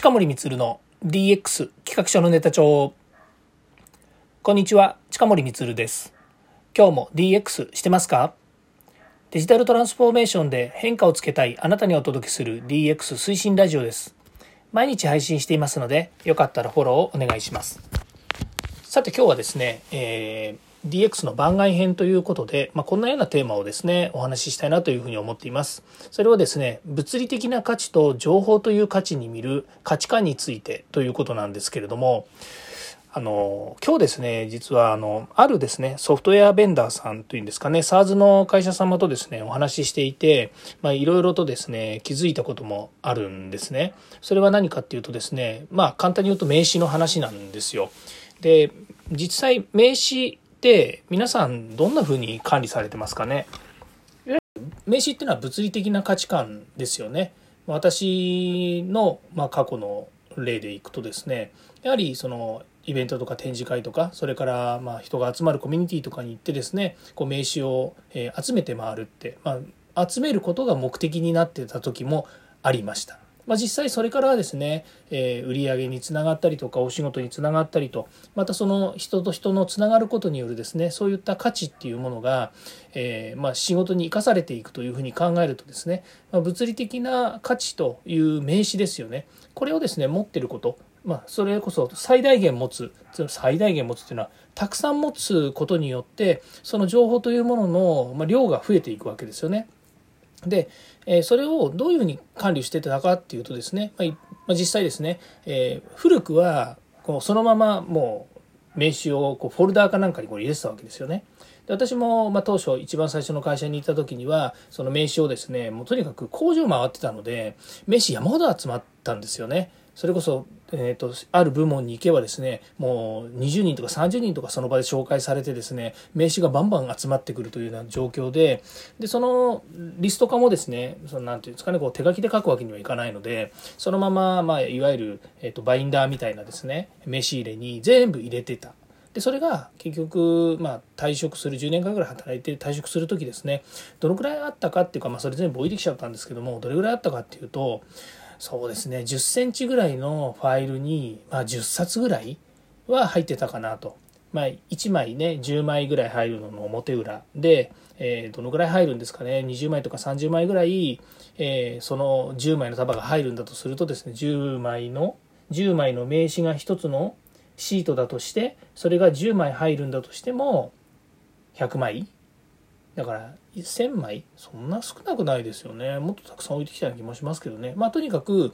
近森光の DX 企画書のネタ帳。こんにちは近森光です。今日も DX してますか？デジタルトランスフォーメーションで変化をつけたいあなたにお届けする DX 推進ラジオです。毎日配信していますのでよかったらフォローをお願いします。さて今日はですね、えー DX の番外編ということで、まあ、こんなようなテーマをですねお話ししたいなというふうに思っています。それはですね物理的な価値と情報という価値に見る価値観についてということなんですけれどもあの今日ですね実はあのあるですねソフトウェアベンダーさんというんですかね SARS の会社様とですねお話ししていていろいろとですね気づいたこともあるんですね。それは何かっていうとですねまあ簡単に言うと名刺の話なんですよ。で実際名刺って皆さんどんな風に管理されてますかね？名刺っていうのは物理的な価値観ですよね私の、まあ、過去の例でいくとですねやはりそのイベントとか展示会とかそれからまあ人が集まるコミュニティとかに行ってですねこう名刺を集めて回るって、まあ、集めることが目的になってた時もありました。まあ、実際それからですね、えー、売上につながったりとかお仕事につながったりとまたその人と人のつながることによるですねそういった価値っていうものが、えー、まあ、仕事に生かされていくというふうに考えるとですね、まあ、物理的な価値という名詞ですよねこれをですね持ってることまあ、それこそ最大限持つ最大限持つっていうのはたくさん持つことによってその情報というものの量が増えていくわけですよね。で、えそれをどういうふうに管理してたかっていうとですね、まあ、実際ですね、え古くはこうそのままもう名刺をこうフォルダーかなんかにこう入れてたわけですよね。で私も、ま、当初一番最初の会社に行った時にはその名刺をですねもうとにかく工場回ってたので名刺山ほど集まったんですよね。それこそ、えーと、ある部門に行けばですねもう20人とか30人とかその場で紹介されてですね名刺がバンバン集まってくるというような状況ででそのリスト化もですねそのなんていうんですかねこう手書きで書くわけにはいかないのでそのまま、まあ、いわゆる、えーと、バインダーみたいなですね名刺入れに全部入れてた。でそれが結局、まあ、退職する10年間ぐらい働いて退職する時ですねどのくらいあったかっていうか、まあ、それ全部置いてきちゃったんですけどもどれぐらいあったかっていうとそうですね10センチぐらいのファイルに、まあ、10冊ぐらいは入ってたかなと。まあ、1枚ね10枚ぐらい入るのの表裏で、えー、どのぐらい入るんですかね20枚とか30枚ぐらい、えー、その10枚の束が入るんだとするとですね10枚の10枚の名刺が1つのシートだとしてそれが10枚入るんだとしても100枚だから1000枚？そんな少なくないですよね。もっとたくさん置いてきたような気もしますけどね。まあとにかく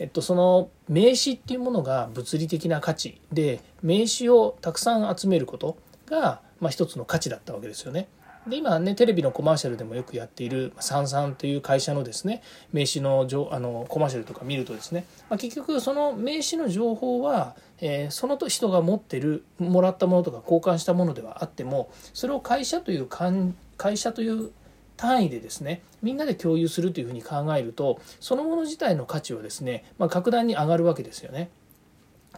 えっと、その名刺っていうものが物理的な価値。で名刺をたくさん集めることが、まあ、一つの価値だったわけですよね。で今ねテレビのコマーシャルでもよくやっているサンサンという会社のですね名刺のあのコマーシャルとか見るとですね、まあ、結局その名刺の情報は、えー、その人が持ってるもらったものとか交換したものではあってもそれを会社という感会社という単位でですねみんなで共有するというふうに考えるとそのもの自体の価値はですね、まあ、格段に上がるわけですよね。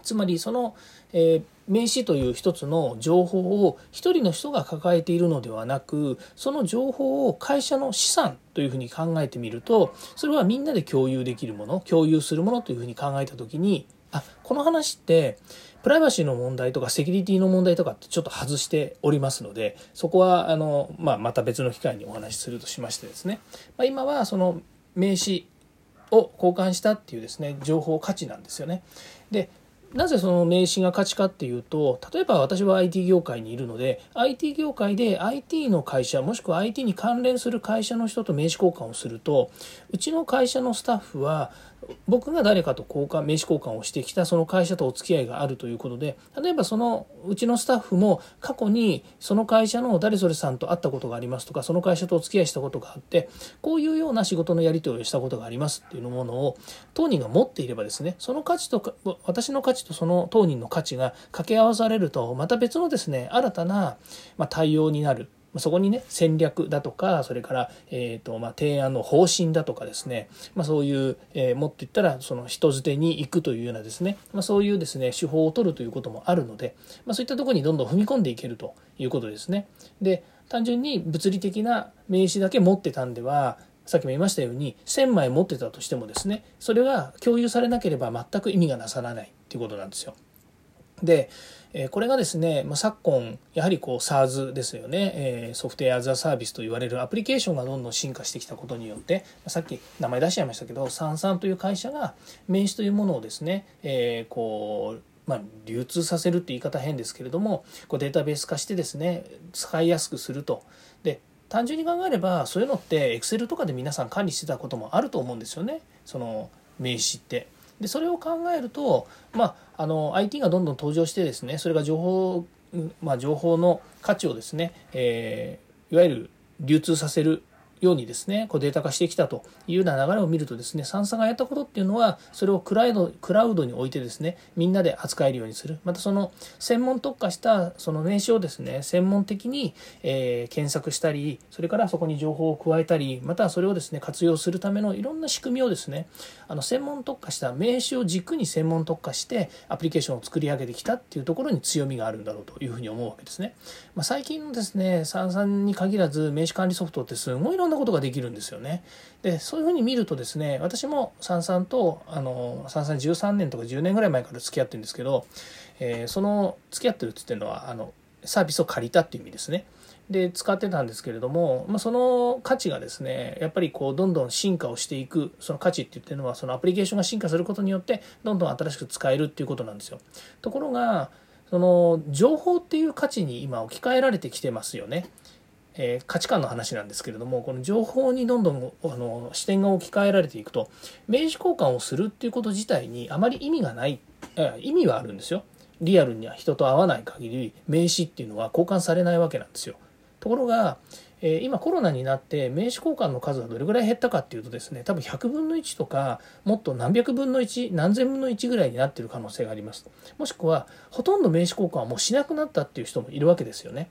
つまりその、えー、名刺という一つの情報を一人の人が抱えているのではなくその情報を会社の資産というふうに考えてみるとそれはみんなで共有できるもの共有するものというふうに考えた時にあこの話ってプライバシーの問題とかセキュリティの問題とかってちょっと外しておりますのでそこはあの、まあ、また別の機会にお話しするとしましてですね、まあ、今はその名刺を交換したっていうですね情報価値なんですよね。でなぜその名刺が価値かっていうと例えば私は IT 業界にいるので IT 業界で IT の会社もしくは IT に関連する会社の人と名刺交換をするとうちの会社のスタッフは僕が誰かと交換名刺交換をしてきたその会社とお付き合いがあるということで例えばそのうちのスタッフも過去にその会社の誰それさんと会ったことがありますとかその会社とお付き合いしたことがあってこういうような仕事のやり取りをしたことがありますっていうものを当人が持っていればですねその価値と私の価値とその当人の価値が掛け合わされるとまた別のですね新たな対応になる。そこにね戦略だとかそれから、えーとま、提案の方針だとかですね、ま、そういう、えー、もっと言ったらその人づてに行くというようなですね、ま、そういうですね手法を取るということもあるので、ま、そういったところにどんどん踏み込んでいけるということですね。で単純に物理的な名刺だけ持ってたんではさっきも言いましたように1000枚持ってたとしてもですねそれが共有されなければ全く意味がなさらないっていうことなんですよ。でえこれがですね、まあ、昨今やはりこう SARS ですよね、えソフトウェア・アザ・サービスと言われるアプリケーションがどんどん進化してきたことによってさっき名前出しちゃいましたけどサンサンという会社が名刺というものをですね、え、こうまあ、流通させるって言い方変ですけれどもこうデータベース化してですね使いやすくすると。で単純に考えればそういうのって Excel とかで皆さん管理してたこともあると思うんですよね。その名刺って。でそれを考えると、まあ、あの IT がどんどん登場してですねそれが情報,、まあ、情報の価値をですね、えー、いわゆる流通させるようにですねこうデータ化してきたというような流れを見るとですねサンサがやったことっていうのはそれをクラウドクラウドに置いてですねみんなで扱えるようにするまたその専門特化したその名刺をですね専門的に、えー、検索したりそれからそこに情報を加えたりまたそれをですね活用するためのいろんな仕組みをですねあの専門特化した名刺を軸に専門特化してアプリケーションを作り上げてきたっていうところに強みがあるんだろうというふうに思うわけですね。まあ、最近のですねサンサに限らず名刺管理ソフトってすごいいろんななことができるんですよね。でそういうふうに見るとですね私もさんさんとあのさんさん13年とか10年ぐらい前から付き合ってるんですけど、えー、その付き合ってるっつっていうのはあのサービスを借りたっていう意味ですね。で使ってたんですけれども、まあ、その価値がですねやっぱりこうどんどん進化をしていくその価値って言ってるのはそのアプリケーションが進化することによってどんどん新しく使えるっていうことなんですよ。ところがその情報っていう価値に今置き換えられてきてますよね。えー、価値観の話なんですけれどもこの情報にどんどんあの視点が置き換えられていくと名刺交換をするっていうこと自体にあまり意味がない意味はあるんですよ。リアルには人と会わない限り名刺っていうのは交換されないわけなんですよ。ところが、えー、今コロナになって名刺交換の数がどれぐらい減ったかっていうとですね多分100分の1とかもっと何百分の1何千分の1ぐらいになってる可能性があります。もしくはほとんど名刺交換はもうしなくなったっていう人もいるわけですよね。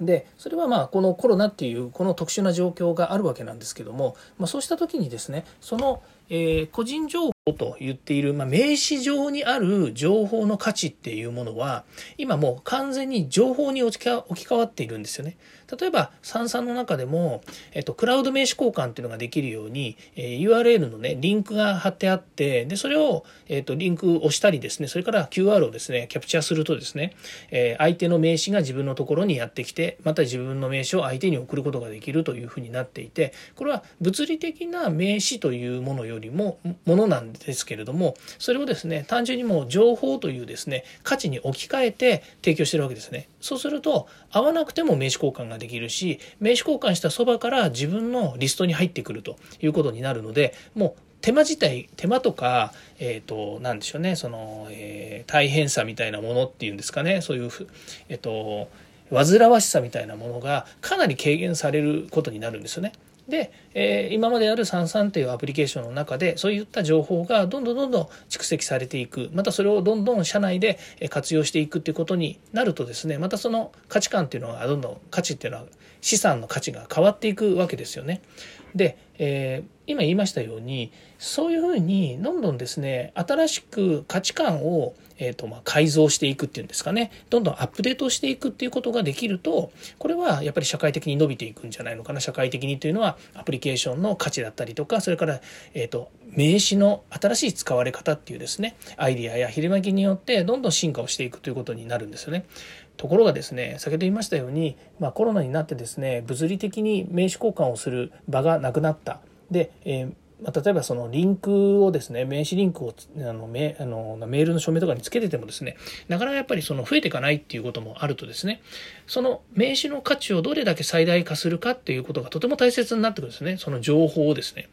でそれはまあこのコロナっていうこの特殊な状況があるわけなんですけども、まあ、そうした時にですねその、えー、個人情報と言っている、まあ、名刺上にある情報の価値っていうものは今もう完全に情報に置き換わっているんですよね。例えば、サンサンの中でも、えっと、クラウド名刺交換っていうのができるように、えー、URL のね、リンクが貼ってあって、で、それを、えっと、リンクを押したりですね、それから QR をですね、キャプチャーするとですね、えー、相手の名刺が自分のところにやってきて、また自分の名刺を相手に送ることができるというふうになっていて、これは物理的な名刺というものよりも、ものなんですですけれども、それをですね、単純にもう情報というですね、価値に置き換えて提供してるわけですね。そうすると、会わなくても名刺交換ができるし名刺交換したそばから自分のリストに入ってくるということになるのでもう手間自体手間とかえっ、ー、と何でしょうねその、えー、大変さみたいなものっていうんですかねそういうえっ、ー、と煩わしさみたいなものがかなり軽減されることになるんですよね。で、えー、今まであるサンサンというアプリケーションの中でそういった情報がどんどんどんどん蓄積されていくまたそれをどんどん社内で活用していくっていうことになるとですねまたその価値観っていうのがどんどん価値っていうのは資産の価値が変わっていくわけですよね。で、えー、今言いましたようにそういうふうにどんどんですね新しく価値観をえーとまあ、改造していくっていうんですかね。どんどんアップデートしていくっていうことができるとこれはやっぱり社会的に伸びていくんじゃないのかな。社会的にというのはアプリケーションの価値だったりとかそれから、えーと、名詞の新しい使われ方っていうですね。アイディアやひりまきによってどんどん進化をしていくということになるんですよね。ところがですね先ほど言いましたように、まあ、コロナになってですね物理的に名刺交換をする場がなくなった。で、えー、例えばそのリンクをですね、名刺リンクをあのメあのメールの署名とかにつけててもですね、なかなかやっぱりその増えていかないっていうこともあるとですね、その名刺の価値をどれだけ最大化するかっていうことがとても大切になってくるんですね。その情報をですね。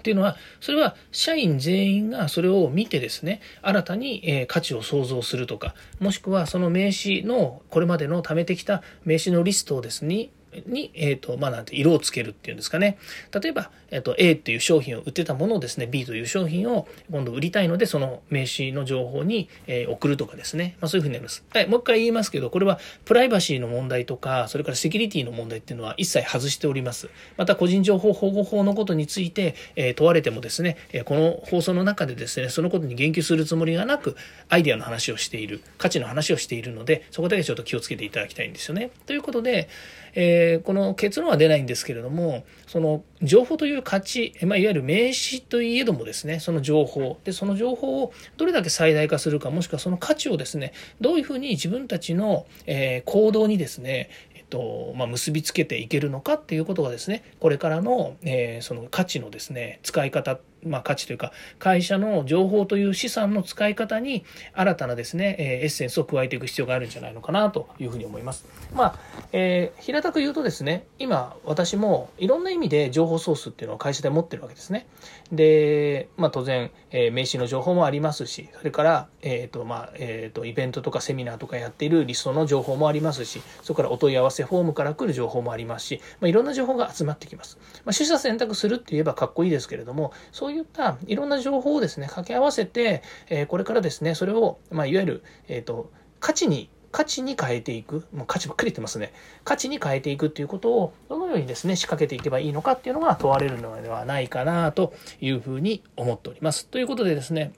っていうのは、それは社員全員がそれを見てですね、新たに価値を創造するとか、もしくはその名刺のこれまでの貯めてきた名刺のリストをですね、に、えっ、ー、と、まあ、なんて、色をつけるっていうんですかね。例えば、えっ、ー、と、A っていう商品を売ってたものをですね、B という商品を今度売りたいので、その名刺の情報に、えー、送るとかですね。まあ、そういうふうになります。はい、もう一回言いますけど、これはプライバシーの問題とか、それからセキュリティの問題っていうのは一切外しております。また、個人情報保護法のことについて、え問われてもですね、えこの放送の中でですね、そのことに言及するつもりがなく、アイデアの話をしている、価値の話をしているので、そこだけちょっと気をつけていただきたいんですよね。ということで、えで、この結論は出ないんですけれども、その情報という価値、まあ、いわゆる名詞といえどもですね、その情報、で、その情報をどれだけ最大化するか、もしくはその価値をですね、どういうふうに自分たちの、え、行動にですね、と、まあ、結びつけていけるのかっていうことがですね、これからの、えー、その価値のですね、使い方まあ、価値というか会社の情報という資産の使い方に新たなですね、えエッセンスを加えていく必要があるんじゃないのかなというふうに思います。まあ、えー、平たく言うとですね今私もいろんな意味で情報ソースっていうのを会社で持ってるわけですね。で、まあ、当然、え、名刺の情報もありますしそれから、えーとまあえーと、イベントとかセミナーとかやっているリストの情報もありますしそこからお問い合わせフォームから来る情報もありますし、まあ、いろんな情報が集まってきます。まあ、取捨選択するって言えばかっこいいですけれどもそうそういったいろんな情報をですね、掛け合わせて、え、これからですね、それを、まあ、いわゆる、えっ、と、価値に価値に変えていく、もう価値ばっかり言ってますね。価値に変えていくっていうことをどのようにですね、仕掛けていけばいいのかっていうのが問われるのではないかなというふうに思っております。ということでですね、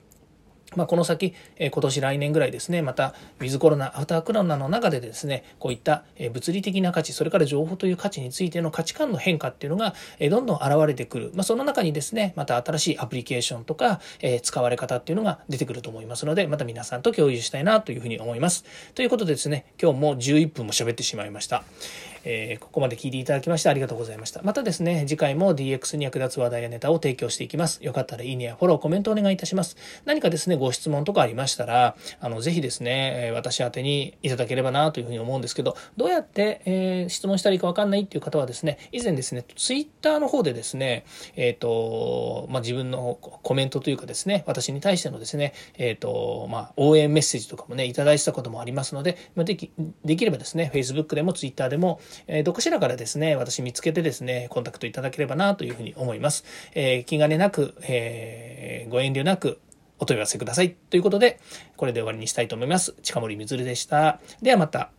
まあ、この先、え今年来年ぐらいですね、また、ウィズコロナ、アフターコロナの中でですね、こういった物理的な価値、それから情報という価値についての価値観の変化っていうのが、えどんどん現れてくる。まあ、その中にですね、また新しいアプリケーションとか、え使われ方っていうのが出てくると思いますので、また皆さんと共有したいなというふうに思います。ということでですね、今日も11分も喋ってしまいました。えー、ここまで聞いていただきましてありがとうございました。またですね、次回も DX に役立つ話題やネタを提供していきます。よかったらいいねやフォロー、コメントお願いいたします。何かですね、ご質問とかありましたら、あの、ぜひですね、私宛にいただければなというふうに思うんですけど、どうやって、えー、質問したらいいかわかんないっていう方はですね、以前ですね、ツイッターの方でですね、えっ、ー、と、まあ、自分のコメントというかですね、私に対してのですね、えっ、ー、と、まあ、応援メッセージとかもね、いただいてたこともありますので、まできできればですね、Facebook でも Twitter でも、えー、どこしらからですね、私見つけてですね、コンタクトいただければなというふうに思います。えー、気兼ねなく、えー、ご遠慮なくお問い合わせください。ということで、これで終わりにしたいと思います。近森みずるでした。ではまた。